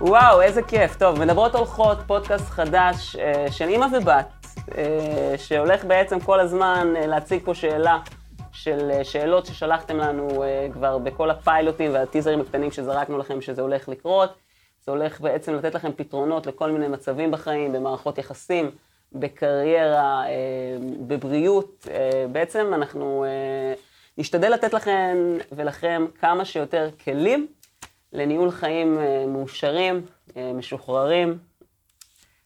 וואו, איזה כיף. טוב, מדברות הולכות, פודקאסט חדש אה, של אימא ובת, אה, שהולך בעצם כל הזמן אה, להציג פה שאלה של שאלות ששלחתם לנו כבר בכל הפיילוטים והטיזרים הקטנים שזרקנו לכם שזה הולך לקרות. זה הולך בעצם לתת לכם פתרונות לכל מיני מצבים בחיים, במערכות יחסים, בקריירה, בבריאות. בעצם אנחנו נשתדל לתת לכם ולכם כמה שיותר כלים לניהול חיים אה, מאושרים, אה, משוחררים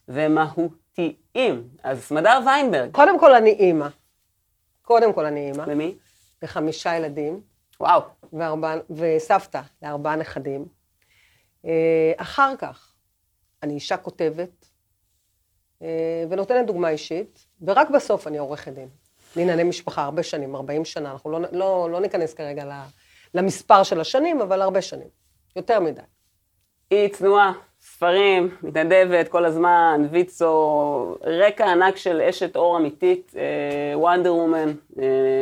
ומהותיים. אז סמדר ויינברג, קודם כל אני אימא. קודם כל אני אימא, למי? לחמישה ילדים, וואו, וארבע, וסבתא לארבעה נכדים. אה, אחר כך, אני אישה כותבת, ונותנת דוגמה אישית, ורק בסוף אני עורכת דין. לענייני משפחה, הרבה שנים, 40 שנה, אנחנו לא, לא, לא ניכנס כרגע למספר של השנים, אבל הרבה שנים. יותר מדי. היא צנועה, ספרים, מתנדבת כל הזמן, ויצו, רקע ענק של אשת אור אמיתית, וונדר וומן,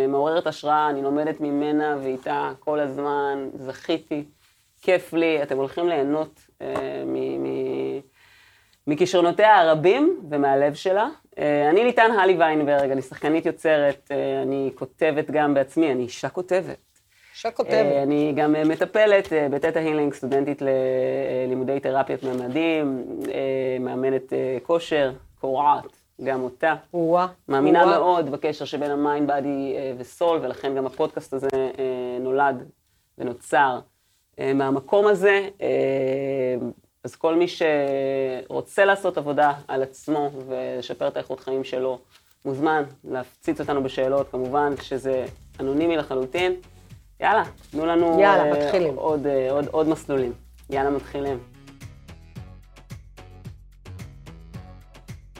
מעוררת השראה, אני לומדת ממנה ואיתה כל הזמן, זכיתי, כיף לי, אתם הולכים ליהנות אה, מכישרונותיה הרבים ומהלב שלה. אה, אני ליתן הלי ויינברג, אני שחקנית יוצרת, אה, אני כותבת גם בעצמי, אני אישה כותבת. אישה כותבת. אה, אני גם אה, מטפלת אה, בתטא הילינג, סטודנטית ללימודי תרפיית ממדים, מאמנת כושר, קורעת, גם אותה. וואה. מאמינה וואה. מאוד בקשר שבין ה mind, body ו soul, ולכן גם הפודקאסט הזה נולד ונוצר מהמקום הזה. אז כל מי שרוצה לעשות עבודה על עצמו ולשפר את האיכות חיים שלו, מוזמן להפציץ אותנו בשאלות, כמובן, כשזה אנונימי לחלוטין. יאללה, תנו לנו יאללה, מתחילים. עוד, אה, עוד, עוד מסלולים. יאללה, מתחילים.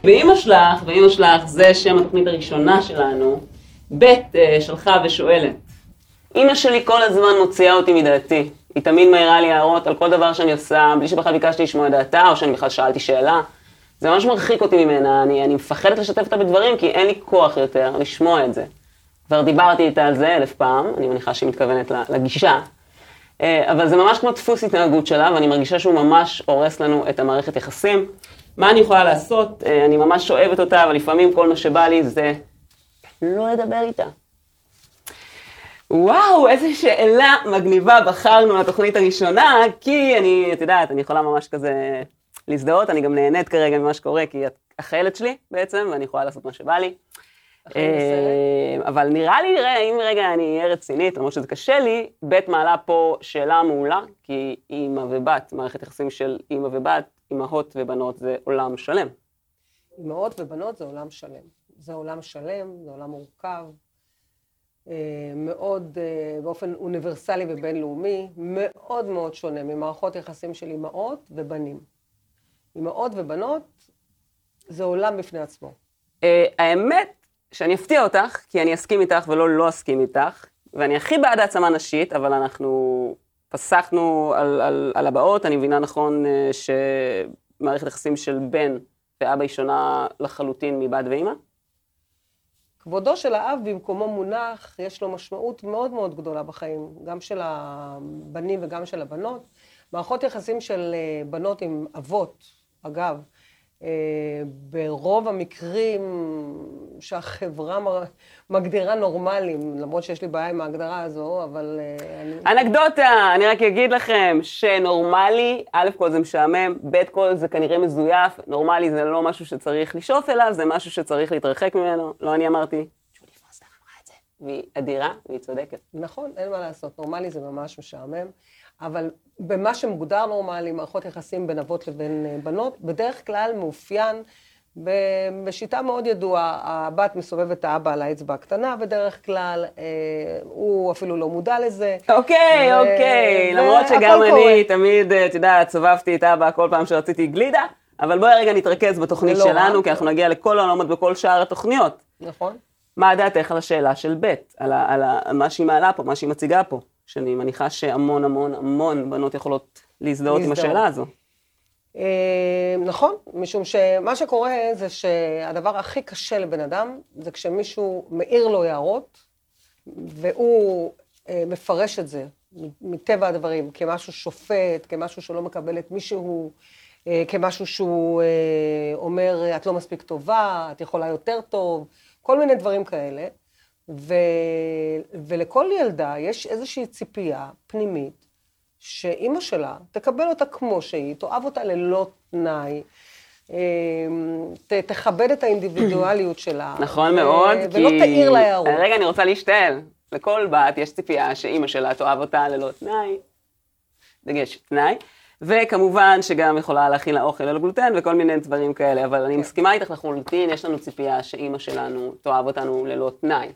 ואימא שלך, ואימא שלך זה שם התוכנית הראשונה שלנו, ב' אה, שלחה ושואלת. אימא שלי כל הזמן מוציאה אותי מדעתי. היא תמיד מעירה לי הערות על כל דבר שאני עושה, בלי שבכלל ביקשתי לשמוע את דעתה, או שאני בכלל שאלתי שאלה. זה ממש מרחיק אותי ממנה, אני, אני מפחדת לשתף אותה בדברים, כי אין לי כוח יותר לשמוע את זה. כבר דיברתי איתה על זה אלף פעם, אני מניחה שהיא מתכוונת לגישה. אה, אבל זה ממש כמו דפוס התנהגות שלה, ואני מרגישה שהוא ממש הורס לנו את המערכת יחסים. מה אני יכולה לעשות? אה, אני ממש אוהבת אותה, אבל לפעמים כל מה שבא לי זה לא לדבר איתה. וואו, איזה שאלה מגניבה בחרנו לתוכנית הראשונה, כי אני, את יודעת, אני יכולה ממש כזה להזדהות, אני גם נהנית כרגע ממה שקורה, כי את החיילת שלי בעצם, ואני יכולה לעשות מה שבא לי. אה, אבל נראה לי, אם רגע אני אהיה רצינית, למרות שזה קשה לי, ב' מעלה פה שאלה מעולה, כי אימא ובת, מערכת יחסים של אימא ובת, אימהות ובנות זה עולם שלם. אמהות ובנות זה עולם שלם. זה עולם שלם, זה עולם מורכב, אה, מאוד, אה, באופן אוניברסלי ובינלאומי, מאוד מאוד שונה ממערכות יחסים של אימהות ובנים. אימהות ובנות זה עולם בפני עצמו. האמת שאני אפתיע אותך, כי אני אסכים איתך ולא לא אסכים איתך, ואני הכי בעד העצמה נשית, אבל אנחנו פסחנו על, על, על הבאות, אני מבינה נכון אה, שמערכת יחסים של בן ואבא היא שונה לחלוטין מבת ואימא? כבודו של האב במקומו מונח, יש לו משמעות מאוד מאוד גדולה בחיים, גם של הבנים וגם של הבנות. מערכות יחסים של אה, בנות עם אבות, אגב, ברוב המקרים שהחברה מגדירה נורמליים, למרות שיש לי בעיה עם ההגדרה הזו, אבל אה, אני... אנקדוטה, אני רק אגיד לכם שנורמלי, א' כל זה משעמם, ב' כל זה כנראה מזויף, נורמלי זה לא משהו שצריך לשאוף אליו, זה משהו שצריך להתרחק ממנו, לא אני אמרתי. שולי פוסטר אמרה את זה. והיא אדירה, והיא צודקת. נכון, אין מה לעשות, נורמלי זה ממש משעמם, אבל במה שמוגדר נורמלי, מערכות יחסים בין אבות לבין אה, בנות, בדרך כלל מאופיין בשיטה מאוד ידועה, הבת מסובבת את האבא על האצבע הקטנה בדרך כלל, אה, הוא אפילו לא מודע לזה. אוקיי, ו- אוקיי, ו- למרות שגם אני קורה. תמיד, אה, את יודעת, סובבתי את אבא כל פעם שרציתי גלידה, אבל בואי רגע נתרכז בתוכנית לא שלנו, רע. כי אנחנו נגיע לכל העולמות בכל שאר התוכניות. נכון? מה דעתך על השאלה של ב', על, ה- על, ה- על מה שהיא מעלה פה, מה שהיא מציגה פה, שאני מניחה שהמון המון המון בנות יכולות להזדהות עם. השאלה הזו. אה, נכון, משום שמה שקורה זה שהדבר הכי קשה לבן אדם זה כשמישהו מעיר לו הערות, והוא אה, מפרש את זה, מטבע הדברים, כמשהו שופט, כמשהו שלא מקבל את מישהו, אה, כמשהו שהוא אומר, את לא מספיק טובה, את יכולה יותר טוב, כל מיני דברים כאלה. ו, ולכל ילדה יש איזושהי ציפייה פנימית, שאימא שלה תקבל אותה כמו שהיא, תאהב אותה ללא תנאי. ת, תכבד את האינדיבידואליות שלה. נכון מאוד, כי... ולא תעיר לה הערות. רגע, אני רוצה להשתעל. לכל בת יש ציפייה שאימא שלה תאהב אותה ללא תנאי, דגש תנאי, וכמובן שגם יכולה להכין לה אוכל ללא גלוטן וכל מיני דברים כאלה, אבל אני כן. מסכימה איתך לחלוטין, יש לנו ציפייה שאימא שלנו תאהב אותנו ללא תנאי.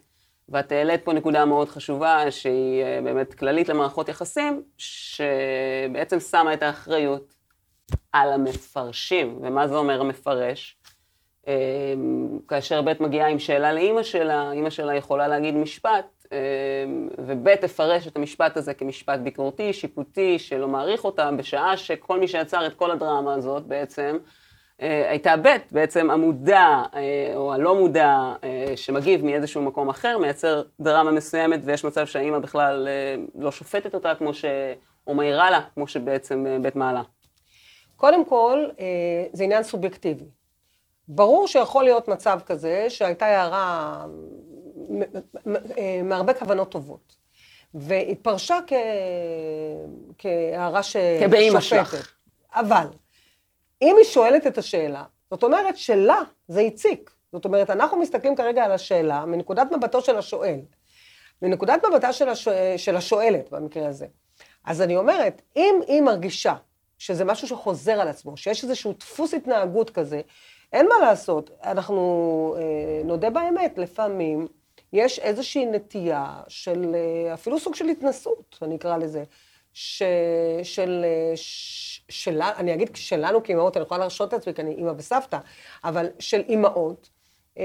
ואת העלית פה נקודה מאוד חשובה, שהיא אה, באמת כללית למערכות יחסים, שבעצם שמה את האחריות על המפרשים. ומה זה אומר המפרש? אה, כאשר ב' מגיעה עם שאלה לאימא שלה, אימא שלה יכולה להגיד משפט, וב' תפרש את המשפט הזה כמשפט ביקורתי, שיפוטי, שלא מעריך אותה, בשעה שכל מי שיצר את כל הדרמה הזאת בעצם, אה, הייתה ב', בעצם המודע אה, או הלא מודע אה, שמגיב מאיזשהו מקום אחר, מייצר דרמה מסוימת, ויש מצב שהאימא בכלל לא שופטת אותה כמו ש... או מעירה לה, כמו שבעצם ב' מעלה. קודם כל, זה עניין סובייקטיבי. ברור שיכול להיות מצב כזה שהייתה הערה מהרבה כוונות טובות. והתפרשה כ... כהערה ששופטת. כבאימא שלך. אבל, אם היא שואלת את השאלה, זאת אומרת שלה זה הציק. זאת אומרת, אנחנו מסתכלים כרגע על השאלה מנקודת מבטו של השואל. מנקודת מבטה של, השואל, של השואלת במקרה הזה. אז אני אומרת, אם היא מרגישה שזה משהו שחוזר על עצמו, שיש איזשהו דפוס התנהגות כזה, אין מה לעשות. אנחנו אה, נודה באמת, לפעמים יש איזושהי נטייה של, אה, אפילו סוג של התנסות, אני אקרא לזה, ש, של, אה, של, אני אגיד שלנו כאימהות, אני יכולה להרשות את עצמי, כי אני אימא וסבתא, אבל של אימהות, אה,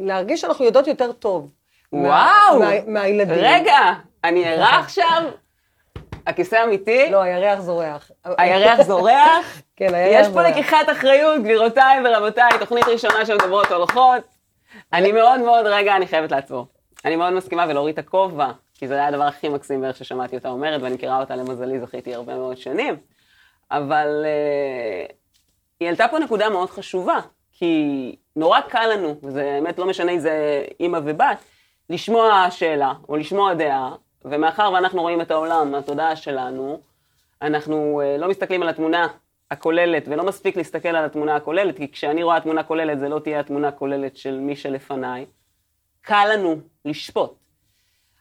להרגיש שאנחנו יודעות יותר טוב. וואו! מה, מה, מהילדים. רגע, אני ערה עכשיו? הכיסא אמיתי? לא, הירח זורח. הירח זורח? כן, הירח זורח. יש פה לקיחת אחריות, גבירותיי ורבותיי, תוכנית ראשונה של מדברות הולכות. אני מאוד מאוד, רגע, אני חייבת לעצור. אני מאוד מסכימה ולהוריד את הכובע, כי זה היה הדבר הכי מקסים בערך ששמעתי אותה אומרת, ואני מכירה אותה למזלי, זכיתי הרבה מאוד שנים. אבל uh, היא העלתה פה נקודה מאוד חשובה, כי נורא קל לנו, וזה באמת לא משנה אם זה אימא ובת, לשמוע שאלה או לשמוע דעה, ומאחר ואנחנו רואים את העולם מהתודעה שלנו, אנחנו uh, לא מסתכלים על התמונה הכוללת, ולא מספיק להסתכל על התמונה הכוללת, כי כשאני רואה תמונה כוללת, זה לא תהיה התמונה הכוללת של מי שלפניי. קל לנו לשפוט.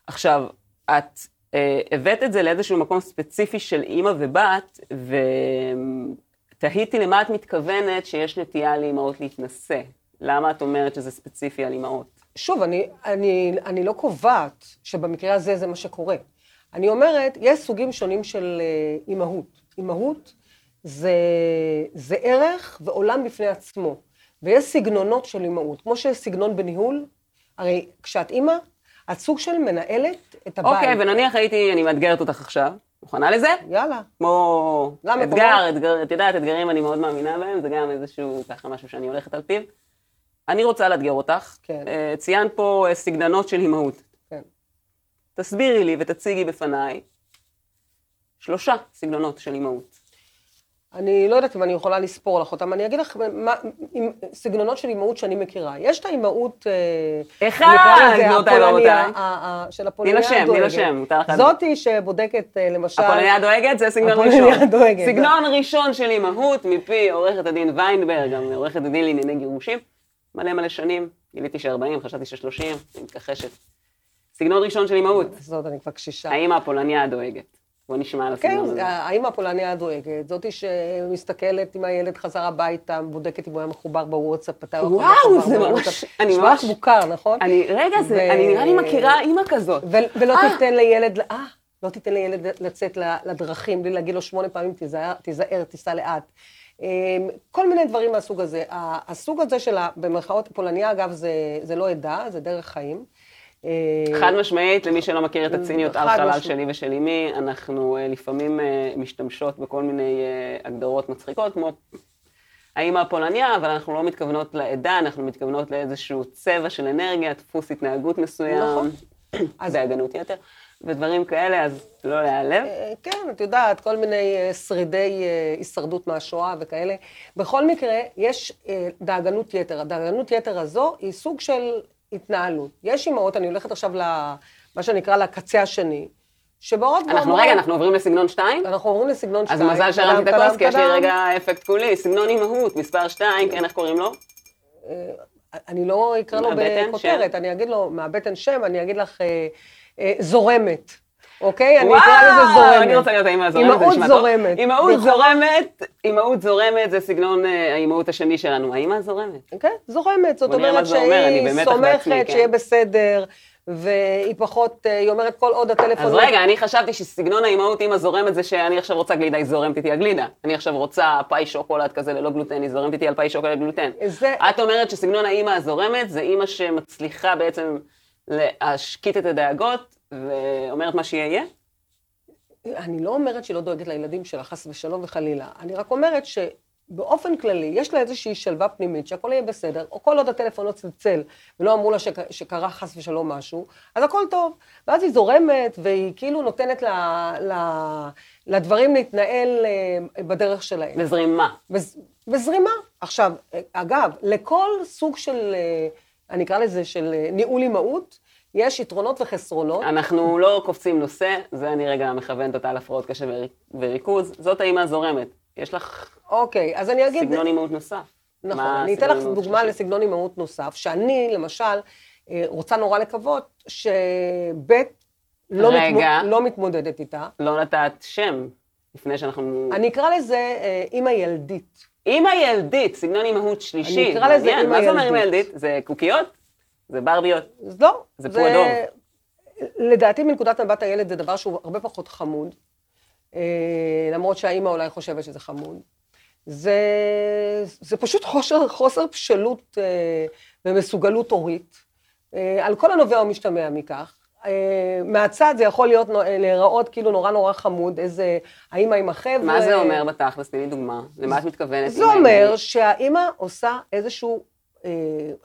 עכשיו, את אה, הבאת את זה לאיזשהו מקום ספציפי של אימא ובת, ותהיתי למה את מתכוונת שיש נטייה לאימהות להתנשא. למה את אומרת שזה ספציפי על אימהות? שוב, אני, אני, אני לא קובעת שבמקרה הזה זה מה שקורה. אני אומרת, יש סוגים שונים של אה, אימהות. אימהות זה, זה ערך ועולם בפני עצמו. ויש סגנונות של אימהות, כמו שיש סגנון בניהול, הרי כשאת אימא, את סוג של מנהלת את הבית. אוקיי, ונניח הייתי, אני מאתגרת אותך עכשיו. מוכנה לזה? יאללה. כמו למה, אתגר, אתגר, את יודעת, אתגרים אני מאוד מאמינה בהם, זה גם איזשהו, ככה משהו שאני הולכת על פיו. אני רוצה לאתגר אותך. כן. Uh, ציינת פה uh, סגננות של אימהות. כן. תסבירי לי ותציגי בפניי שלושה סגנונות של אימהות. אני לא יודעת אם אני יכולה לספור לך אותם, אני אגיד לך מה, עם, סגנונות של אימהות שאני מכירה. יש את האימהות, אחד, גבירותיי ורבותיי. של הפולניה הדואגת. תני לה שם, מותר לך. זאתי שבודקת אה, למשל... הפולניה הדואגת זה סגנון ראשון. הפולניה הדואגת. סגנון ראשון של אימהות מפי עורכת הדין ויינברג, גם עורכת הדין לענייני גירושים. מלא מלא שנים, גיליתי ש-40, חשבתי ש-30, אני מתכחשת. סגנון ראשון של אימהות. זאת, אני כבר קשישה. האמא הפולניה הדואגת. בוא נשמע על הסגנון כן, הזה. כן, האמא הפולניה הדואגת, זאתי שמסתכלת אם הילד חזר הביתה, בודקת אם הוא היה מחובר בוואטסאפ, אתה יכול וואו, זה ממש, אני ממש מוכר, נכון? אני, רגע, זה, אני נראה לי מכירה אימא כזאת. ולא אה. תיתן לילד, אה, לא תיתן לילד לצאת לדרכים בלי להגיד לו שמונה פעמים, תיזהר, תיסע לאט. אמ, כל מיני דברים מהסוג הזה. הסוג הזה של, במרכאות, פולניה, אגב, זה לא עדה, זה דרך חיים. אה, חד משמעית, למי שלא מכיר את הציניות על חלל שלי ושל אמי, אנחנו אה, לפעמים אה, משתמשות בכל מיני הגדרות מצחיקות, כמו האמא הפולניה, אבל אנחנו לא מתכוונות לעדה, אנחנו מתכוונות לאיזשהו צבע של אנרגיה, דפוס התנהגות מסוים, נכון. בהגנות יתר. ודברים כאלה, אז לא להיעלב. כן, את יודעת, כל מיני שרידי הישרדות מהשואה וכאלה. בכל מקרה, יש דאגנות יתר. הדאגנות יתר הזו היא סוג של התנהלות. יש אימהות, אני הולכת עכשיו למה שנקרא לקצה השני, שבאות ואומרות... אנחנו רגע, אנחנו עוברים לסגנון 2? אנחנו עוברים לסגנון 2. אז מזל שהרמתי את הכוס, כי יש לי רגע אפקט קולי. סגנון אימהות, מספר 2, כן, איך קוראים לו? אני לא אקרא לו בכותרת, אני אגיד לו, מהבטן שם, אני אגיד לך אה, זורמת. אוקיי? אני אקרא לזה זורמת. אני רוצה להיות האמא הזורמת. אימהות זורמת. אימהות זורמת, אימהות זורמת זה סגנון אה, האימהות השני שלנו. האמא הזורמת. כן, זורמת. זאת אומרת שהיא סומכת, כן. שיהיה בסדר. והיא פחות, אה, היא אומרת כל עוד הטלפון... אז רגע, אני חשבתי שסגנון האימהות אימא זורמת זה שאני עכשיו רוצה גלידה, היא זורמת איתי הגלידה. אני עכשיו רוצה פאי שוקולד כזה ללא גלוטן, היא זורמת איתי על פאי שוקולד גלוטן. זה... את אומרת שסגנון האימא הזורמת זה אימא שמצליחה בעצם להשקיט את הדאגות ואומרת מה שיהיה? אני לא אומרת שהיא לא דואגת לילדים שלה, חס ושלום וחלילה. אני רק אומרת שבאופן כללי, יש לה איזושהי שלווה פנימית, שהכל יהיה בסדר, או כל עוד הטלפון לא צלצל, ולא אמרו לה שק, שקרה חס ושלום משהו, אז הכל טוב. ואז היא זורמת, והיא כאילו נותנת ל, ל, לדברים להתנהל אה, בדרך שלהם. בזרימה. בז, בזרימה. עכשיו, אגב, לכל סוג של, אה, אני אקרא לזה, של אה, ניהול אימהות, יש יתרונות וחסרונות. אנחנו לא קופצים נושא, זה אני רגע מכוונת אותה על הפרעות קשב וריכוז. זאת האימא הזורמת. יש לך אוקיי, אז אני אגיד... סגנון אימהות נוסף. נכון, אני אתן לך דוגמה שלי? לסגנון אימהות נוסף, שאני, למשל, אה, רוצה נורא לקוות שב' לא, מתמוד... לא מתמודדת איתה. לא נתת שם לפני שאנחנו... אני אקרא לזה אה, אימא ילדית. אימא ילדית, סגנון אימהות שלישי. אני אקרא לזה אימא ילדית. מה זה אומר אימא ילדית? זה קוקיות? זה ברביות? לא. זה פועדור. לדעתי, מנקודת מבט הילד זה דבר שהוא הרבה פחות חמוד, אה, למרות שהאימא אולי חושבת שזה חמוד. זה, זה פשוט חוסר, חוסר בשלות אה, ומסוגלות הורית, אה, על כל הנובע ומשתמע מכך. מהצד זה יכול להיות, להיראות כאילו נורא נורא חמוד, איזה האימא עם החבר'ה. מה זה אומר בתכלס? תני לי דוגמה. למה את מתכוונת? זה אומר שהאימא עושה איזשהו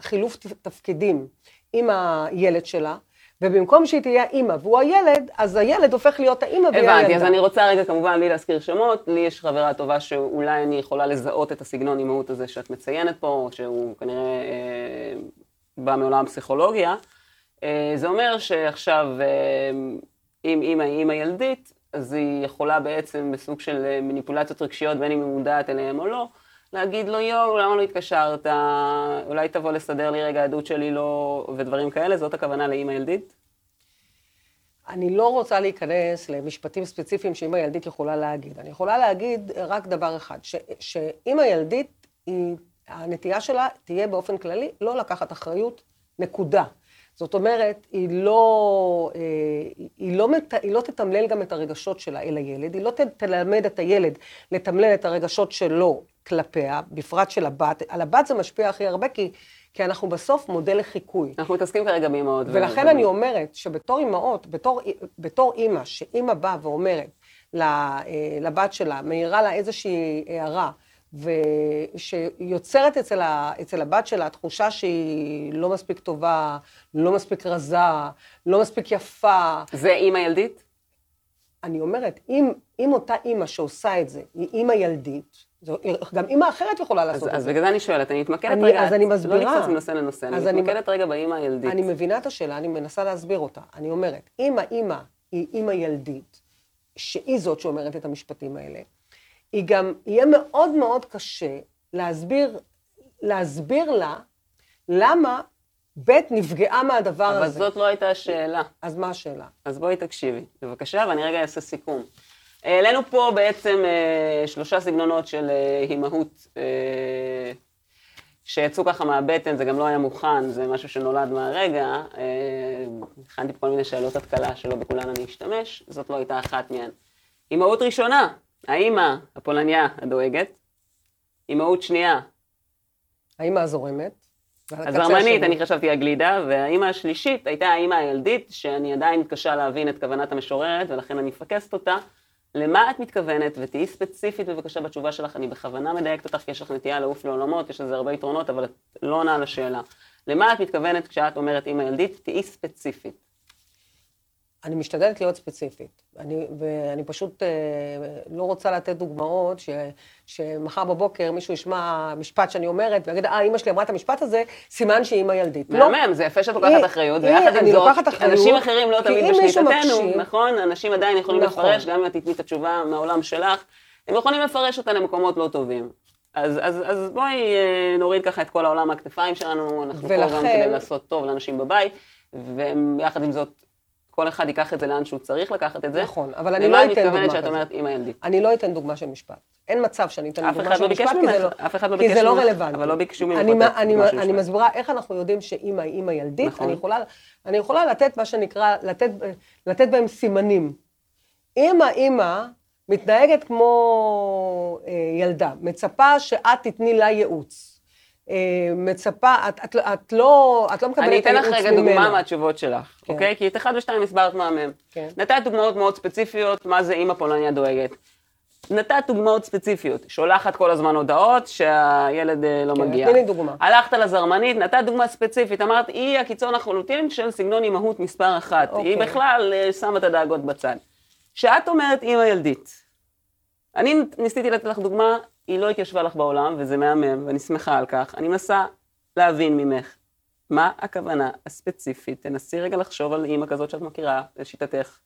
חילוף תפקידים עם הילד שלה, ובמקום שהיא תהיה האימא והוא הילד, אז הילד הופך להיות האימא והיא הילדה. הבנתי, אז אני רוצה רגע כמובן בלי להזכיר שמות, לי יש חברה טובה שאולי אני יכולה לזהות את הסגנון אימהות הזה שאת מציינת פה, שהוא כנראה אה, בא מעולם הפסיכולוגיה. אה, זה אומר שעכשיו, אה, אם אימא היא אימא ילדית, אז היא יכולה בעצם בסוג של אה, מניפולציות רגשיות, בין אם היא מודעת אליהם או לא, להגיד לו, יואו, למה לא התקשרת? אולי תבוא לסדר לי רגע עדות שלי לא... ודברים כאלה? זאת הכוונה לאימא ילדית? אני לא רוצה להיכנס למשפטים ספציפיים שאימא ילדית יכולה להגיד. אני יכולה להגיד רק דבר אחד, שאימא ילדית, היא, הנטייה שלה תהיה באופן כללי לא לקחת אחריות, נקודה. זאת אומרת, היא לא, אה, היא לא, היא לא תתמלל גם את הרגשות שלה אל הילד, היא לא תלמד את הילד לתמלל את הרגשות שלו כלפיה, בפרט של הבת. על הבת זה משפיע הכי הרבה, כי, כי אנחנו בסוף מודל לחיקוי. אנחנו מתעסקים כרגע באימהות. ולכן אני אומרת שבתור אימהות, בתור, בתור אימא, שאימא באה ואומרת אה, לבת שלה, מעירה לה איזושהי הערה, ושיוצרת אצל, ה, אצל הבת שלה תחושה שהיא לא מספיק טובה, לא מספיק רזה, לא מספיק יפה. זה אימא ילדית? אני אומרת, אם, אם אותה אימא שעושה את זה היא אימא ילדית, זו, גם אימא אחרת יכולה לעשות אז, את אז זה. אז בגלל זה אני שואלת, אני מתמקדת רגע, אז אני מסבירה. לא נקפוץ מנושא לנושא, אני מתמקדת רגע באימא הילדית. אני מבינה את השאלה, אני מנסה להסביר אותה. אני אומרת, אם האימא היא אימא ילדית, שהיא זאת שאומרת את המשפטים האלה, היא גם, יהיה מאוד מאוד קשה להסביר, להסביר לה למה ב' נפגעה מהדבר אבל הזה. אבל זאת לא הייתה השאלה. אז מה השאלה? אז בואי תקשיבי, בבקשה, ואני רגע אעשה סיכום. העלינו פה בעצם אה, שלושה סגנונות של אה, אימהות אה, שיצאו ככה מהבטן, זה גם לא היה מוכן, זה משהו שנולד מהרגע. אה, הכנתי פה כל מיני שאלות התקלה שלא בכולן אני אשתמש, זאת לא הייתה אחת מהן. אימהות ראשונה, האימא, הפולניה הדואגת. אימהות שנייה. האימא הזורמת. הזרמנית, אני חשבתי הגלידה, והאימא השלישית הייתה האימא הילדית, שאני עדיין מתקשה להבין את כוונת המשוררת, ולכן אני מפקסת אותה. למה את מתכוונת, ותהיי ספציפית בבקשה בתשובה שלך, אני בכוונה מדייקת אותך, כי יש לך נטייה לעוף לעולמות, יש לזה הרבה יתרונות, אבל את לא עונה על השאלה. למה את מתכוונת כשאת אומרת אימא ילדית? תהיי ספציפית. אני משתדלת להיות ספציפית. אני, ואני פשוט אה, לא רוצה לתת דוגמאות ש, שמחר בבוקר מישהו ישמע משפט שאני אומרת ויגיד, אה, אימא שלי אמרה את המשפט הזה, סימן שהיא אימא ילדית. מהמם, לא. זה יפה שאת לוקחת אחריות, ויחד עם זאת, אנשים אחרים לא תמיד בשליטתנו, נכון? אנשים עדיין יכולים נכון. לפרש, גם אם את תתני את התשובה מהעולם שלך, הם יכולים לפרש אותה למקומות לא טובים. אז, אז, אז בואי אה, נוריד ככה את כל העולם מהכתפיים שלנו, אנחנו ולכן... פה גם כדי לעשות טוב לאנשים בבית, ויחד עם זאת, כל אחד ייקח את זה לאן שהוא צריך לקחת את זה. נכון, אבל אני לא אתן דוגמה כזאת. למה את מתכוונת שאת אומרת אימא ילדית? אני לא אתן דוגמה של משפט. אין מצב שאני אתן דוגמה של לא משפט, כי זה לא, אף אחד לא ביקש ממך, כי זה לא רלוונטי. אבל לא ביקשו ממך אני, אני, אני מסבירה איך אנחנו יודעים שאימא היא אימא ילדית. נכון. אני, יכולה, אני לתת מה שנקרא, לתת, לתת בהם סימנים. אם האימא מתנהגת כמו אה, ילדה, מצפה שאת תתני לה ייעוץ. אה, מצפה, את, את, את, לא, את לא מקבלת את הייעוץ ממנה. אני אתן לך רגע דוגמה מהתשובות שלך, כן. אוקיי? כי את אחד ושתיים הסברת מהמם. כן. נתת דוגמאות מאוד ספציפיות, מה זה אימא פולניה דואגת. נתת דוגמאות ספציפיות, שולחת כל הזמן הודעות שהילד אה, לא כן, מגיע. תני לי דוגמה. הלכת לזרמנית, נתת דוגמה ספציפית, אמרת, היא הקיצון החלוטין של סגנון אימהות מספר אחת. אוקיי. היא בכלל אה, שמה את הדאגות בצד. כשאת אומרת אימא ילדית, אני ניסיתי לתת לך דוגמה היא לא התיישבה לך בעולם, וזה מהמם, ואני שמחה על כך. אני מנסה להבין ממך, מה הכוונה הספציפית? תנסי רגע לחשוב על אימא כזאת שאת מכירה, לשיטתך.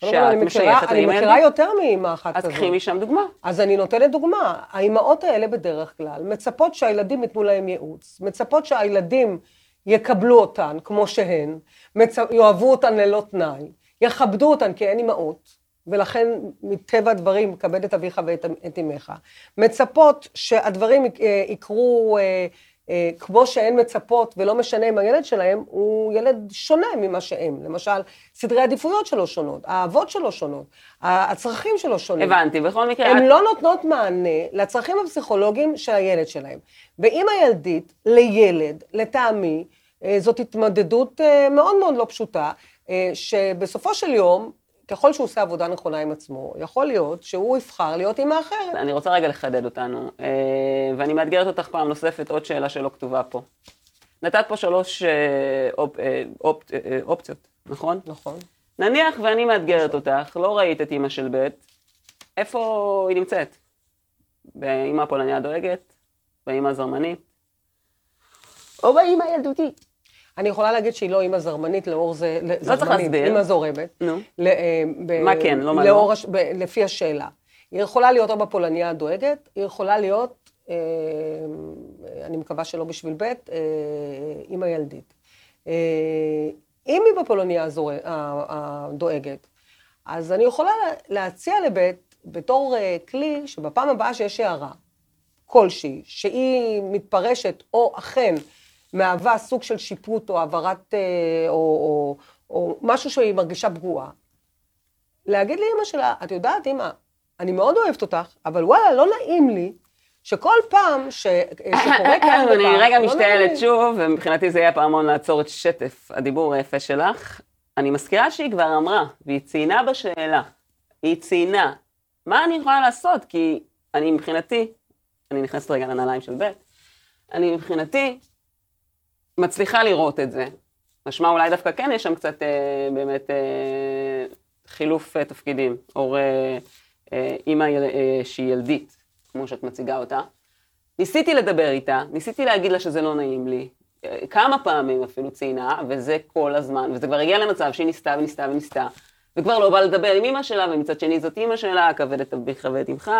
שאת משייכת לאימא. אני מכירה יותר מאימא אחת כזאת. אז קחי משם דוגמה. אז אני נותנת דוגמה. האימהות האלה בדרך כלל מצפות שהילדים ייתנו להם ייעוץ, מצפות שהילדים יקבלו אותן כמו שהן, מצ... יאהבו אותן ללא תנאי, יכבדו אותן כי הן אימהות. ולכן מטבע הדברים, כבד את אביך ואת אמך. מצפות שהדברים אה, יקרו אה, אה, כמו שהן מצפות, ולא משנה אם הילד שלהם הוא ילד שונה ממה שהם. למשל, סדרי עדיפויות שלו שונות, האהבות שלו שונות, הצרכים שלו שונים. הבנתי, בכל מקרה... הן את... לא נותנות מענה לצרכים הפסיכולוגיים של הילד שלהם. ואימא ילדית לילד, לטעמי, זאת התמודדות מאוד מאוד לא פשוטה, שבסופו של יום, ככל שהוא עושה עבודה נכונה עם עצמו, יכול להיות שהוא יבחר להיות אימא אחרת. אני רוצה רגע לחדד אותנו, אה, ואני מאתגרת אותך פעם נוספת, עוד שאלה שלא כתובה פה. נתת פה שלוש אה, אופ, אה, אופ, אופציות, נכון? נכון. נניח ואני מאתגרת אותך, לא ראית את אימא של ב', איפה היא נמצאת? באימא הפולניה דואגת? באימא הזרמנית? או באימא הילדותית? אני יכולה להגיד שהיא לא אימא זרמנית, לאור זה, לא צריך להסביר. אימא זורמת. נו. אה, מה כן, לא מה לא. לפי השאלה. היא יכולה להיות או בפולניה הדואגת, היא יכולה להיות, אה, אני מקווה שלא בשביל ב', אה, אימא ילדית. אם היא בפולניה הדואגת, אז אני יכולה להציע לבית, בתור כלי, שבפעם הבאה שיש הערה כלשהי, שהיא מתפרשת, או אכן, מהווה סוג של שיפוט או העברת, אה, או, או, או משהו שהיא מרגישה פגועה. להגיד לאימא שלה, את יודעת, אימא, אני מאוד אוהבת אותך, אבל וואלה, לא נעים לי שכל פעם ש... שקורה כאן וכך, אני רגע לא משתעלת שוב, ומבחינתי זה יהיה פעמון לעצור את שטף הדיבור היפה שלך. אני מזכירה שהיא כבר אמרה, והיא ציינה בשאלה, היא ציינה, מה אני יכולה לעשות? כי אני מבחינתי, אני נכנסת רגע לנעליים של ב', אני מבחינתי מצליחה לראות את זה. משמע אולי דווקא כן יש שם קצת אה, באמת אה, חילוף אה, תפקידים, או אה, אה, אימא אה, שהיא ילדית, כמו שאת מציגה אותה. ניסיתי לדבר איתה, ניסיתי להגיד לה שזה לא נעים לי. אה, כמה פעמים אפילו ציינה, וזה כל הזמן, וזה כבר הגיע למצב שהיא ניסתה וניסתה וניסתה, וכבר לא באה לדבר עם אימא שלה, ומצד שני זאת אימא שלה, כבדת אביך ואת אמך,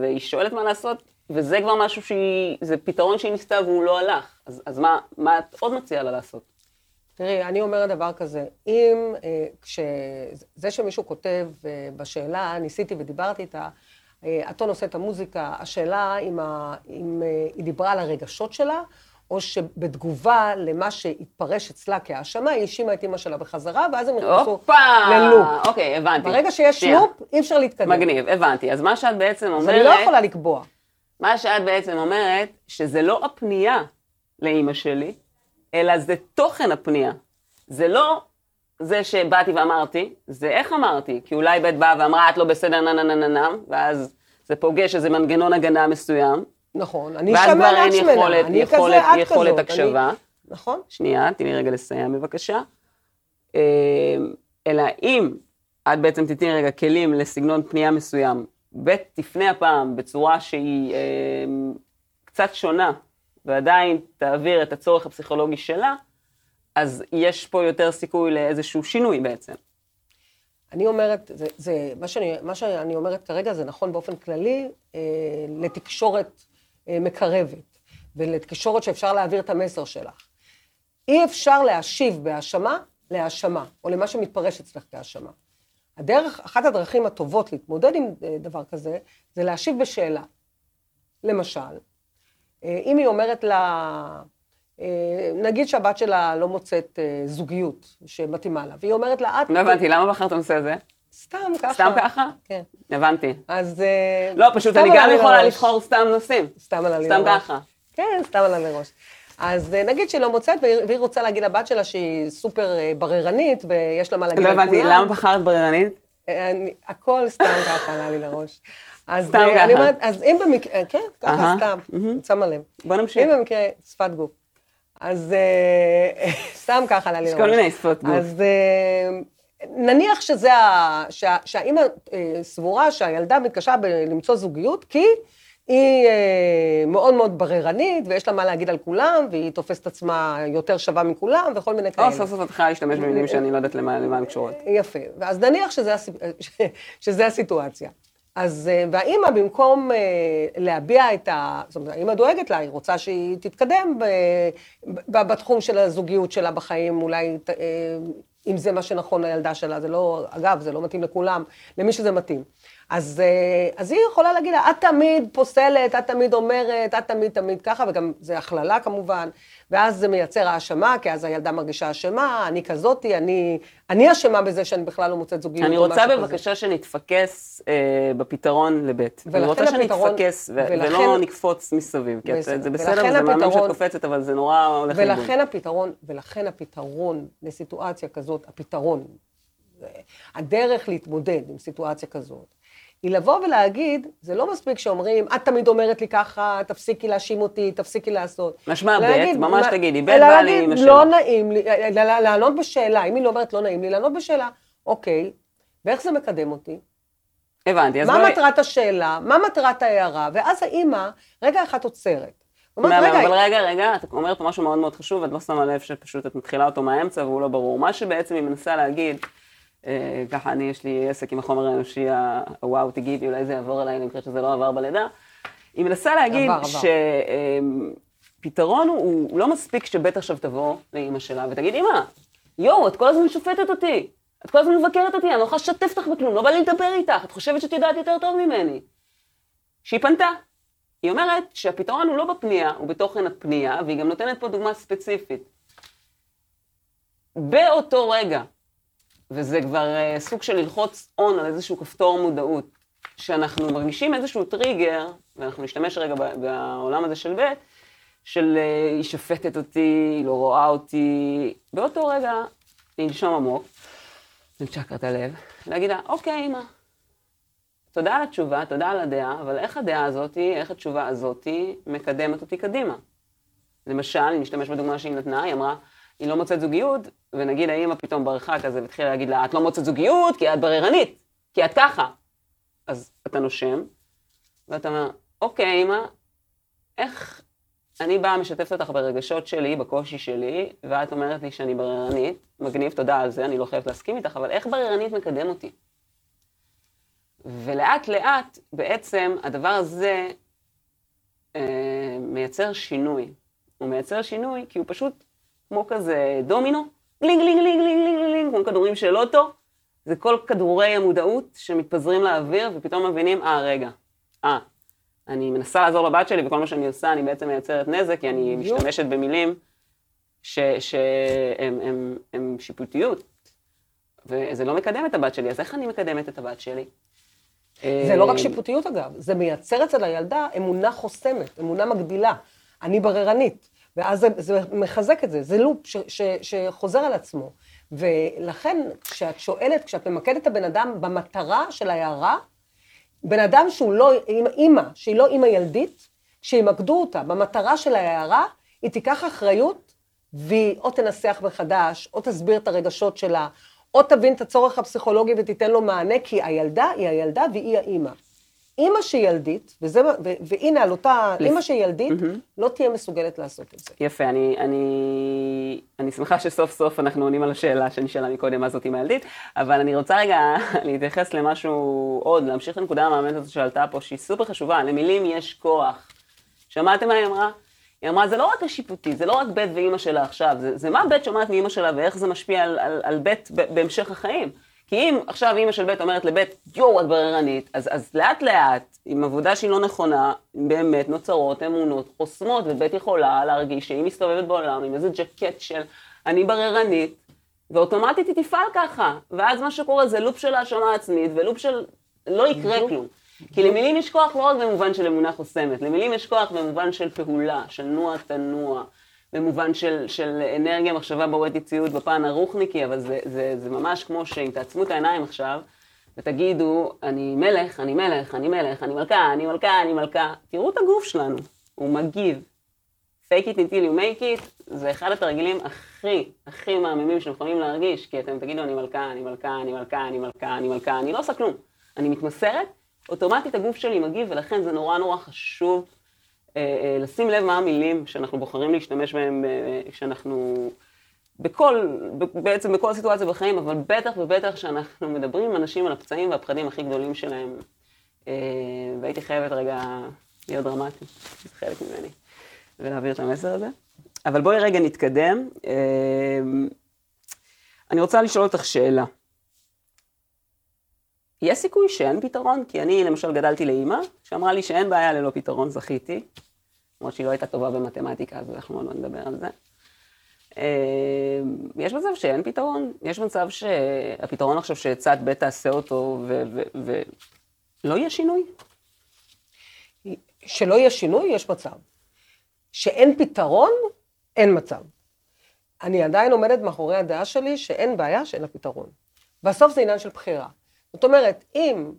והיא שואלת מה לעשות, וזה כבר משהו שהיא, זה פתרון שהיא ניסתה והוא לא הלך. אז, אז מה, מה את עוד מציעה לה לעשות? תראי, אני אומרת דבר כזה, אם, אה, כש... זה שמישהו כותב אה, בשאלה, ניסיתי ודיברתי איתה, אה, הטון עושה את המוזיקה, השאלה אם, ה, אם אה, היא דיברה על הרגשות שלה, או שבתגובה למה שהתפרש אצלה כהאשמה, היא האשימה את אימא שלה בחזרה, ואז הם נכנסו ללופ. אוקיי, הבנתי. ברגע שיש לופ, אי אפשר להתקדם. מגניב, הבנתי. אז מה שאת בעצם אומרת... אז אני לא יכולה לקבוע. מה שאת בעצם אומרת, שזה לא הפנייה לאימא שלי, אלא זה תוכן הפנייה. זה לא זה שבאתי ואמרתי, זה איך אמרתי. כי אולי בית באה ואמרה, את לא בסדר, נה נה נה נה נה, ואז זה פוגש איזה מנגנון הגנה מסוים. נכון, אני אשמע לעצמנה, אני כזה, את כזאת. יכולת הקשבה. נכון. שנייה, תני לי רגע לסיים בבקשה. אמ, אלא אם את בעצם תתני רגע כלים לסגנון פנייה מסוים, ב' תפנה הפעם בצורה שהיא אה, קצת שונה, ועדיין תעביר את הצורך הפסיכולוגי שלה, אז יש פה יותר סיכוי לאיזשהו שינוי בעצם. אני אומרת, זה, זה, מה, שאני, מה שאני אומרת כרגע זה נכון באופן כללי אה, לתקשורת אה, מקרבת, ולתקשורת שאפשר להעביר את המסר שלך. אי אפשר להשיב בהאשמה להאשמה, או למה שמתפרש אצלך כהאשמה. הדרך, אחת הדרכים הטובות להתמודד עם אה, דבר כזה, זה להשיב בשאלה. למשל, אה, אם היא אומרת לה, אה, נגיד שהבת שלה לא מוצאת זוגיות שמתאימה לה, והיא אומרת לה, את... לא הבנתי, למה בחרת הנושא הזה? סתם ככה. סתם ככה? כן. הבנתי. אז... לא, פשוט אני גם יכולה לבחור סתם נושאים. סתם עלה לי לראש. סתם ככה. כן, סתם עלה לי לראש. אז נגיד שהיא לא מוצאת, והיא רוצה להגיד לבת שלה שהיא סופר בררנית, ויש לה מה להגיד לא הבנתי, למה בחרת בררנית? אני, הכל סתם ככה עלה לי לראש. אז סתם ככה. אני אומרת, אז אם במקרה, כן, ככה סתם, שמה לב. בוא נמשיך. אם במקרה, שפת גוף. אז סתם ככה עלה לי לראש. יש כל מיני שפות גוף. אז נניח שזה, שהאימא סבורה שהילדה מתקשה למצוא זוגיות, כי היא אה, מאוד מאוד בררנית, ויש לה מה להגיד על כולם, והיא תופסת עצמה יותר שווה מכולם, וכל מיני כאלה. או, סוף סוף את יכולה להשתמש במילים שאני לא יודעת למה הן קשורות. יפה. אז נניח שזה, שזה הסיטואציה. אז, אה, והאימא, במקום אה, להביע את ה... זאת אומרת, האימא דואגת לה, היא רוצה שהיא תתקדם ב, ב, בתחום של הזוגיות שלה בחיים, אולי, אם זה מה שנכון לילדה שלה, זה לא, אגב, זה לא מתאים לכולם, למי שזה מתאים. אז, אה, אז היא יכולה להגיד לה, את תמיד פוסלת, את תמיד אומרת, את תמיד תמיד ככה, וגם זה הכללה כמובן, ואז זה מייצר האשמה, כי אז הילדה מרגישה אשמה, אני כזאתי, אני, אני אשמה בזה שאני בכלל לא מוצאת זוגיות אני רוצה בבקשה כזה. שנתפקס אה, בפתרון לבית. אני רוצה שנתפקס ו- ולכן, ולא נקפוץ מסביב, כי בסדר, זה בסדר, זה מאמין שאת קופצת, אבל זה נורא הולך לאיבוד. ולכן הפתרון, ולכן הפתרון לסיטואציה כזאת, הפתרון, הדרך להתמודד עם סיטואציה כזאת, היא לבוא ולהגיד, זה לא מספיק שאומרים, את תמיד אומרת לי ככה, תפסיקי להאשים אותי, תפסיקי לעשות. משמע ב', ממש תגידי, ב' בא לי עם השאלה. לא נעים לי, לענות בשאלה, אם היא לא אומרת לא נעים לי, לענות בשאלה, אוקיי, ואיך זה מקדם אותי? הבנתי, אז... מה מטרת השאלה, מה מטרת ההערה, ואז האימא, רגע אחד עוצרת. אומרת, רגע, אבל רגע, רגע, את אומרת משהו מאוד מאוד חשוב, ואת לא שמה לב שפשוט את מתחילה אותו מהאמצע והוא לא ברור. מה שבעצם היא מנסה להגיד, אה, ככה אני, יש לי עסק עם החומר האנושי הוואו, תגידי, אולי זה יעבור אליי, אני חושבת שזה לא עבר בלידה. היא מנסה להגיד שפתרון הוא, הוא לא מספיק שבית עכשיו תבוא לאימא שלה ותגיד, אימא, יואו, את כל הזמן שופטת אותי, את כל הזמן מבקרת אותי, אני לא יכולה לשתף אותך בכלום, לא בא לי לדבר איתך, את חושבת שאת יודעת יותר טוב ממני. שהיא פנתה. היא אומרת שהפתרון הוא לא בפנייה, הוא בתוכן הפנייה, והיא גם נותנת פה דוגמה ספציפית. באותו רגע וזה כבר uh, סוג של ללחוץ און על איזשהו כפתור מודעות. שאנחנו מרגישים איזשהו טריגר, ואנחנו נשתמש רגע בעולם הזה של ב', של uh, היא שופטת אותי, היא לא רואה אותי, באותו רגע לנשום עמוק, לצ'קרת הלב, להגיד לה, אוקיי, אמא, תודה על התשובה, תודה על הדעה, אבל איך הדעה הזאתי, איך התשובה הזאתי מקדמת אותי קדימה? למשל, אם נשתמש בדוגמה שהיא נתנה, היא אמרה, היא לא מוצאת זוגיות, ונגיד האמא פתאום ברחה כזה והתחילה להגיד לה, את לא מוצאת זוגיות כי את בררנית, כי את ככה. אז אתה נושם, ואתה אומר, אוקיי, אמא, איך אני באה משתפת אותך ברגשות שלי, בקושי שלי, ואת אומרת לי שאני בררנית, מגניב, תודה על זה, אני לא חייבת להסכים איתך, אבל איך בררנית מקדם אותי? ולאט לאט, בעצם, הדבר הזה אה, מייצר שינוי. הוא מייצר שינוי כי הוא פשוט כמו כזה דומינו, גלינג, גלינג, גלינג, גלינג, גלינג, כמו כדורים של אוטו, זה כל כדורי המודעות שמתפזרים לאוויר, ופתאום מבינים, אה, רגע, אה, אני מנסה לעזור לבת שלי, וכל מה שאני עושה, אני בעצם מייצרת נזק, כי אני משתמשת במילים שהם שיפוטיות, וזה לא מקדם את הבת שלי, אז איך אני מקדמת את הבת שלי? זה לא רק שיפוטיות אגב, זה מייצר אצל הילדה אמונה חוסמת, אמונה מגדילה. אני בררנית. ואז זה, זה מחזק את זה, זה לופ ש, ש, שחוזר על עצמו. ולכן, כשאת שואלת, כשאת ממקדת את הבן אדם במטרה של ההערה, בן אדם שהוא לא אימא, שהיא לא אימא ילדית, כשימקדו אותה במטרה של ההערה, היא תיקח אחריות, והיא או תנסח מחדש, או תסביר את הרגשות שלה, או תבין את הצורך הפסיכולוגי ותיתן לו מענה, כי הילדה היא הילדה והיא האימא. אימא שילדית, וזה, ו, והנה על אותה, אימא שילדית, mm-hmm. לא תהיה מסוגלת לעשות את זה. יפה, אני, אני, אני שמחה שסוף סוף אנחנו עונים על השאלה שנשאלה מקודם, מה זאת אימא ילדית, אבל אני רוצה רגע להתייחס למשהו עוד, להמשיך לנקודה המאמנת הזאת שעלתה פה, שהיא סופר חשובה, למילים יש כוח. שמעתם מה היא אמרה? היא אמרה, זה לא רק השיפוטי, זה לא רק בית ואימא שלה עכשיו, זה, זה מה בית שומעת מאימא שלה ואיך זה משפיע על, על, על בית בהמשך החיים. כי אם עכשיו אימא של בית אומרת לבית, יואו, את בררנית, אז, אז לאט לאט, עם עבודה שהיא לא נכונה, באמת נוצרות אמונות חוסמות, ובית יכולה להרגיש שהיא מסתובבת בעולם עם איזה ג'קט של אני בררנית, ואוטומטית היא תפעל ככה. ואז מה שקורה זה לופ של האשמה עצמית, ולופ של לא יקרה כלום. כי למילים יש כוח לא רק במובן של אמונה חוסמת, למילים יש כוח במובן של פעולה, של נוע תנוע. במובן של, של אנרגיה, מחשבה יציאות בפן הרוחניקי, אבל זה, זה, זה ממש כמו שאם תעצמו את העיניים עכשיו, ותגידו, אני מלך, אני מלך, אני מלך, אני מלכה, אני מלכה, אני מלכה, תראו את הגוף שלנו, הוא מגיב. fake it until you make it, זה אחד התרגילים הכי, הכי מהממים שאתם יכולים להרגיש, כי אתם תגידו, אני מלכה, אני מלכה, אני מלכה, אני מלכה, אני מלכה, אני לא עושה כלום. אני מתמסרת, אוטומטית הגוף שלי מגיב, ולכן זה נורא נורא חשוב לשים לב מה המילים שאנחנו בוחרים להשתמש בהם אה, כשאנחנו, בכל, בעצם בכל סיטואציה בחיים, אבל בטח ובטח כשאנחנו מדברים עם אנשים על הפצעים והפחדים הכי גדולים שלהם. והייתי חייבת רגע להיות דרמטי, זה חלק ממני, ולהעביר את המסר הזה. אבל בואי רגע נתקדם. אני רוצה לשאול אותך שאלה. יש סיכוי שאין פתרון? כי אני למשל גדלתי לאימא, שאמרה לי שאין בעיה ללא פתרון, זכיתי. למרות שהיא לא הייתה טובה במתמטיקה, אז אנחנו לא נדבר על זה. אה, יש מצב שאין פתרון? יש מצב שהפתרון עכשיו שצד ב' תעשה אותו ולא יהיה שינוי? שלא יהיה שינוי, יש מצב. שאין פתרון, אין מצב. אני עדיין עומדת מאחורי הדעה שלי שאין בעיה שאין לה פתרון. בסוף זה עניין של בחירה. זאת אומרת, אם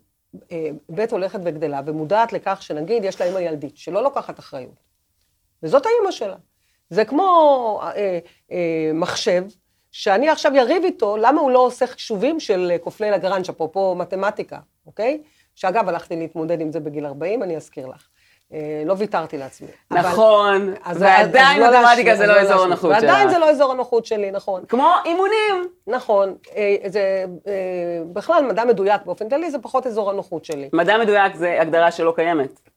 אה, בית הולכת וגדלה ומודעת לכך שנגיד יש לה אימא ילדית, שלא לוקחת אחריות, וזאת האימא שלה. זה כמו אה, אה, מחשב, שאני עכשיו יריב איתו, למה הוא לא עושה חישובים של כופלי לגרנץ', אפרופו מתמטיקה, אוקיי? שאגב, הלכתי להתמודד עם זה בגיל 40, אני אזכיר לך. אה, לא ויתרתי לעצמי. נכון, אבל, ועדיין מתמטיקה זה לא, אזור הנוחות שלך. ועדיין זה לא אזור הנוחות שלי, נכון. כמו אימונים. נכון, אה, זה אה, בכלל מדע מדויק באופן כללי, זה פחות אזור הנוחות שלי. מדע מדויק זה הגדרה שלא קיימת.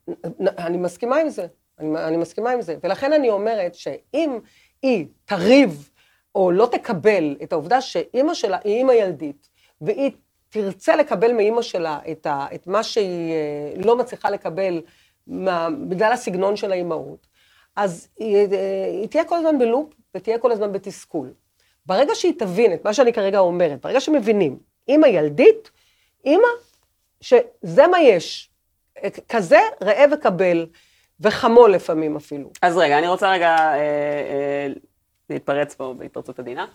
אני מסכימה עם זה. אני, אני מסכימה עם זה. ולכן אני אומרת שאם היא תריב או לא תקבל את העובדה שאימא שלה היא אימא ילדית, והיא תרצה לקבל מאימא שלה את, ה, את מה שהיא לא מצליחה לקבל מה, בגלל הסגנון של האימהות, אז היא, אה, היא תהיה כל הזמן בלופ ותהיה כל הזמן בתסכול. ברגע שהיא תבין את מה שאני כרגע אומרת, ברגע שמבינים, אימא ילדית, אימא שזה מה יש, כזה ראה וקבל, וחמול לפעמים אפילו. אז רגע, אני רוצה רגע אה, אה, להתפרץ פה בהתפרצות עדינה.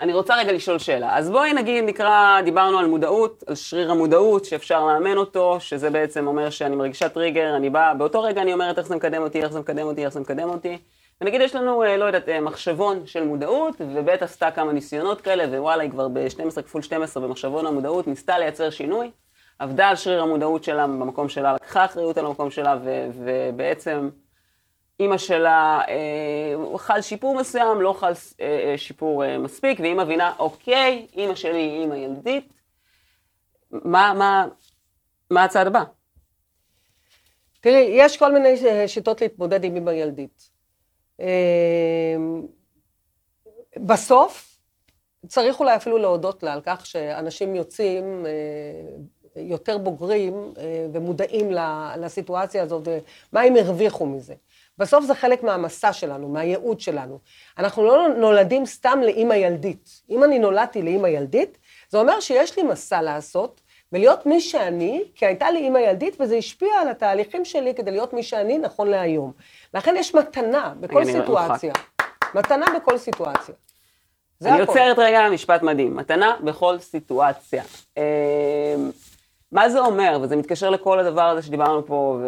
אני רוצה רגע לשאול שאלה. אז בואי נגיד, נקרא, דיברנו על מודעות, על שריר המודעות, שאפשר לאמן אותו, שזה בעצם אומר שאני מרגישה טריגר, אני באה, באותו רגע אני אומרת איך זה מקדם אותי, איך זה מקדם אותי, איך זה מקדם אותי. ונגיד יש לנו, אה, לא יודעת, אה, מחשבון של מודעות, ובית עשתה כמה ניסיונות כאלה, ווואלה, היא כבר ב-12 כפול 12 במחשבון המודעות, ניסתה לייצר שינוי. עבדה על שריר המודעות שלה במקום שלה, לקחה אחריות על המקום שלה, ובעצם אימא שלה, אה, חל שיפור מסוים, לא חל אה, אה, שיפור אה, מספיק, והיא מבינה, אוקיי, אימא שלי היא אימא ילדית, מה, מה, מה הצעד הבא? תראי, יש כל מיני אה, שיטות להתמודד עם אימא ילדית. אה, בסוף, צריך אולי אפילו להודות לה על כך שאנשים יוצאים יותר בוגרים ומודעים לסיטואציה הזאת, ומה הם הרוויחו מזה. בסוף זה חלק מהמסע שלנו, מהייעוד שלנו. אנחנו לא נולדים סתם לאימא ילדית. אם אני נולדתי לאימא ילדית, זה אומר שיש לי מסע לעשות, ולהיות מי שאני, כי הייתה לי אימא ילדית, וזה השפיע על התהליכים שלי כדי להיות מי שאני נכון להיום. לכן יש מתנה בכל סיטואציה. מתנה בכל סיטואציה. אני עוצרת רגע משפט מדהים, מתנה בכל סיטואציה. מה זה אומר? וזה מתקשר לכל הדבר הזה שדיברנו פה,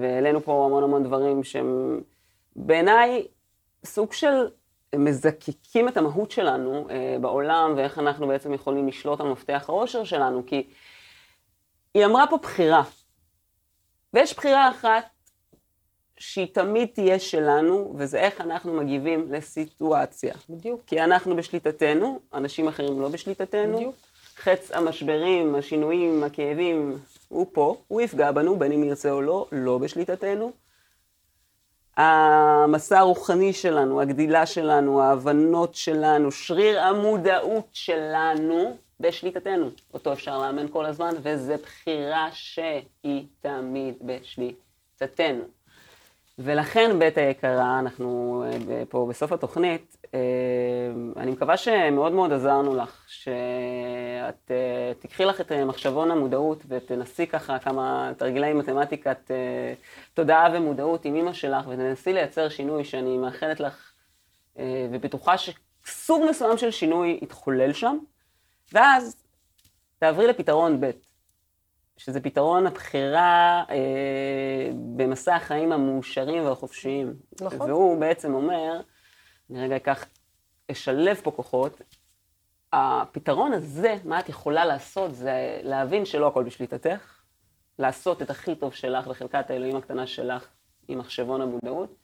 והעלינו פה המון המון דברים שהם בעיניי סוג של מזקקים את המהות שלנו אה, בעולם, ואיך אנחנו בעצם יכולים לשלוט על מפתח העושר שלנו, כי היא אמרה פה בחירה. ויש בחירה אחת שהיא תמיד תהיה שלנו, וזה איך אנחנו מגיבים לסיטואציה. בדיוק. כי אנחנו בשליטתנו, אנשים אחרים לא בשליטתנו. בדיוק. חץ המשברים, השינויים, הכאבים, הוא פה, הוא יפגע בנו, בין אם ירצה או לא, לא בשליטתנו. המסע הרוחני שלנו, הגדילה שלנו, ההבנות שלנו, שריר המודעות שלנו, בשליטתנו. אותו אפשר לאמן כל הזמן, וזו בחירה שהיא תמיד בשליטתנו. ולכן, בית היקרה, אנחנו אה, פה בסוף התוכנית, אה, אני מקווה שמאוד מאוד עזרנו לך, שאת אה, תיקחי לך את מחשבון המודעות ותנסי ככה כמה תרגילי מתמטיקת תודעה ומודעות עם אמא שלך, ותנסי לייצר שינוי שאני מאחלת לך, ובטוחה שסוג מסוים של שינוי יתחולל שם, ואז תעברי לפתרון ב'. שזה פתרון הבחירה אה, במסע החיים המאושרים והחופשיים. נכון. והוא בעצם אומר, אני רגע אקח, אשלב פה כוחות, הפתרון הזה, מה את יכולה לעשות, זה להבין שלא הכל בשליטתך, לעשות את הכי טוב שלך בחלקת האלוהים הקטנה שלך עם מחשבון המודעות,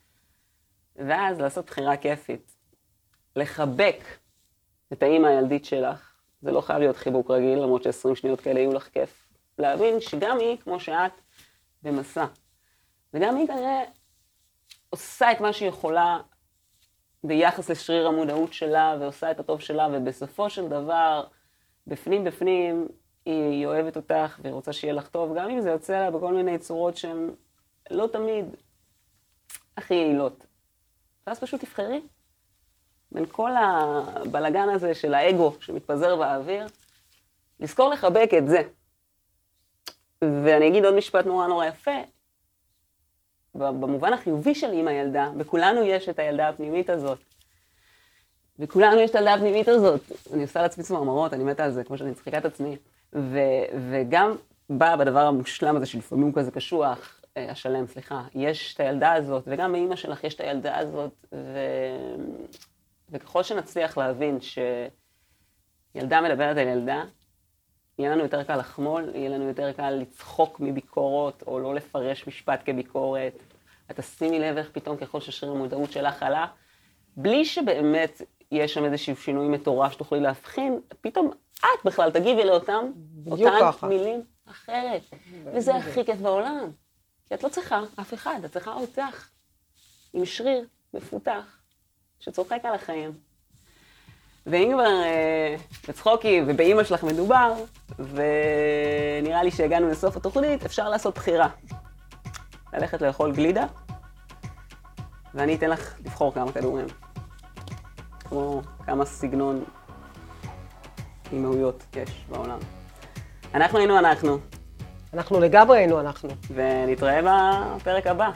ואז לעשות בחירה כיפית. לחבק את האימא הילדית שלך, זה לא חייב להיות חיבוק רגיל, למרות ש-20 שניות כאלה יהיו לך כיף. להבין שגם היא, כמו שאת, במסע. וגם היא כנראה עושה את מה שהיא יכולה ביחס לשריר המודעות שלה, ועושה את הטוב שלה, ובסופו של דבר, בפנים בפנים, היא אוהבת אותך והיא רוצה שיהיה לך טוב, גם אם זה יוצא לה בכל מיני צורות שהן לא תמיד הכי יעילות. ואז פשוט תבחרי בין כל הבלגן הזה של האגו שמתפזר באוויר, לזכור לחבק את זה. ואני אגיד עוד משפט נורא נורא יפה, במובן החיובי של אימא ילדה, בכולנו יש את הילדה הפנימית הזאת. וכולנו יש את הילדה הפנימית הזאת. אני עושה לעצמי צמרמרות, אני מתה על זה, כמו שאני מצחיקה את עצמי. ו- וגם באה בדבר המושלם הזה, שלפעמים הוא כזה קשוח, אה, השלם, סליחה, יש את הילדה הזאת, וגם באימא שלך יש את הילדה הזאת, ו... וככל שנצליח להבין שילדה מדברת על ילדה, יהיה לנו יותר קל לחמול, יהיה לנו יותר קל לצחוק מביקורות, או לא לפרש משפט כביקורת. את תשימי לב איך פתאום ככל ששריר המודעות שלך עלה, בלי שבאמת יש שם איזשהו שינוי מטורף שתוכלי להבחין, פתאום את בכלל תגיבי לאותם, אותן ככה. מילים אחרת. וזה הכי כיף בעולם. כי את לא צריכה אף אחד, את צריכה אותך, עם שריר מפותח, שצוחק על החיים. ואם כבר אה, בצחוקים ובאימא שלך מדובר, ונראה לי שהגענו לסוף התוכנית, אפשר לעשות בחירה. ללכת לאכול גלידה, ואני אתן לך לבחור כמה כדורים. כמו כמה סגנון אימהויות יש בעולם. אנחנו היינו אנחנו. אנחנו לגמרי היינו אנחנו. ונתראה בפרק הבא.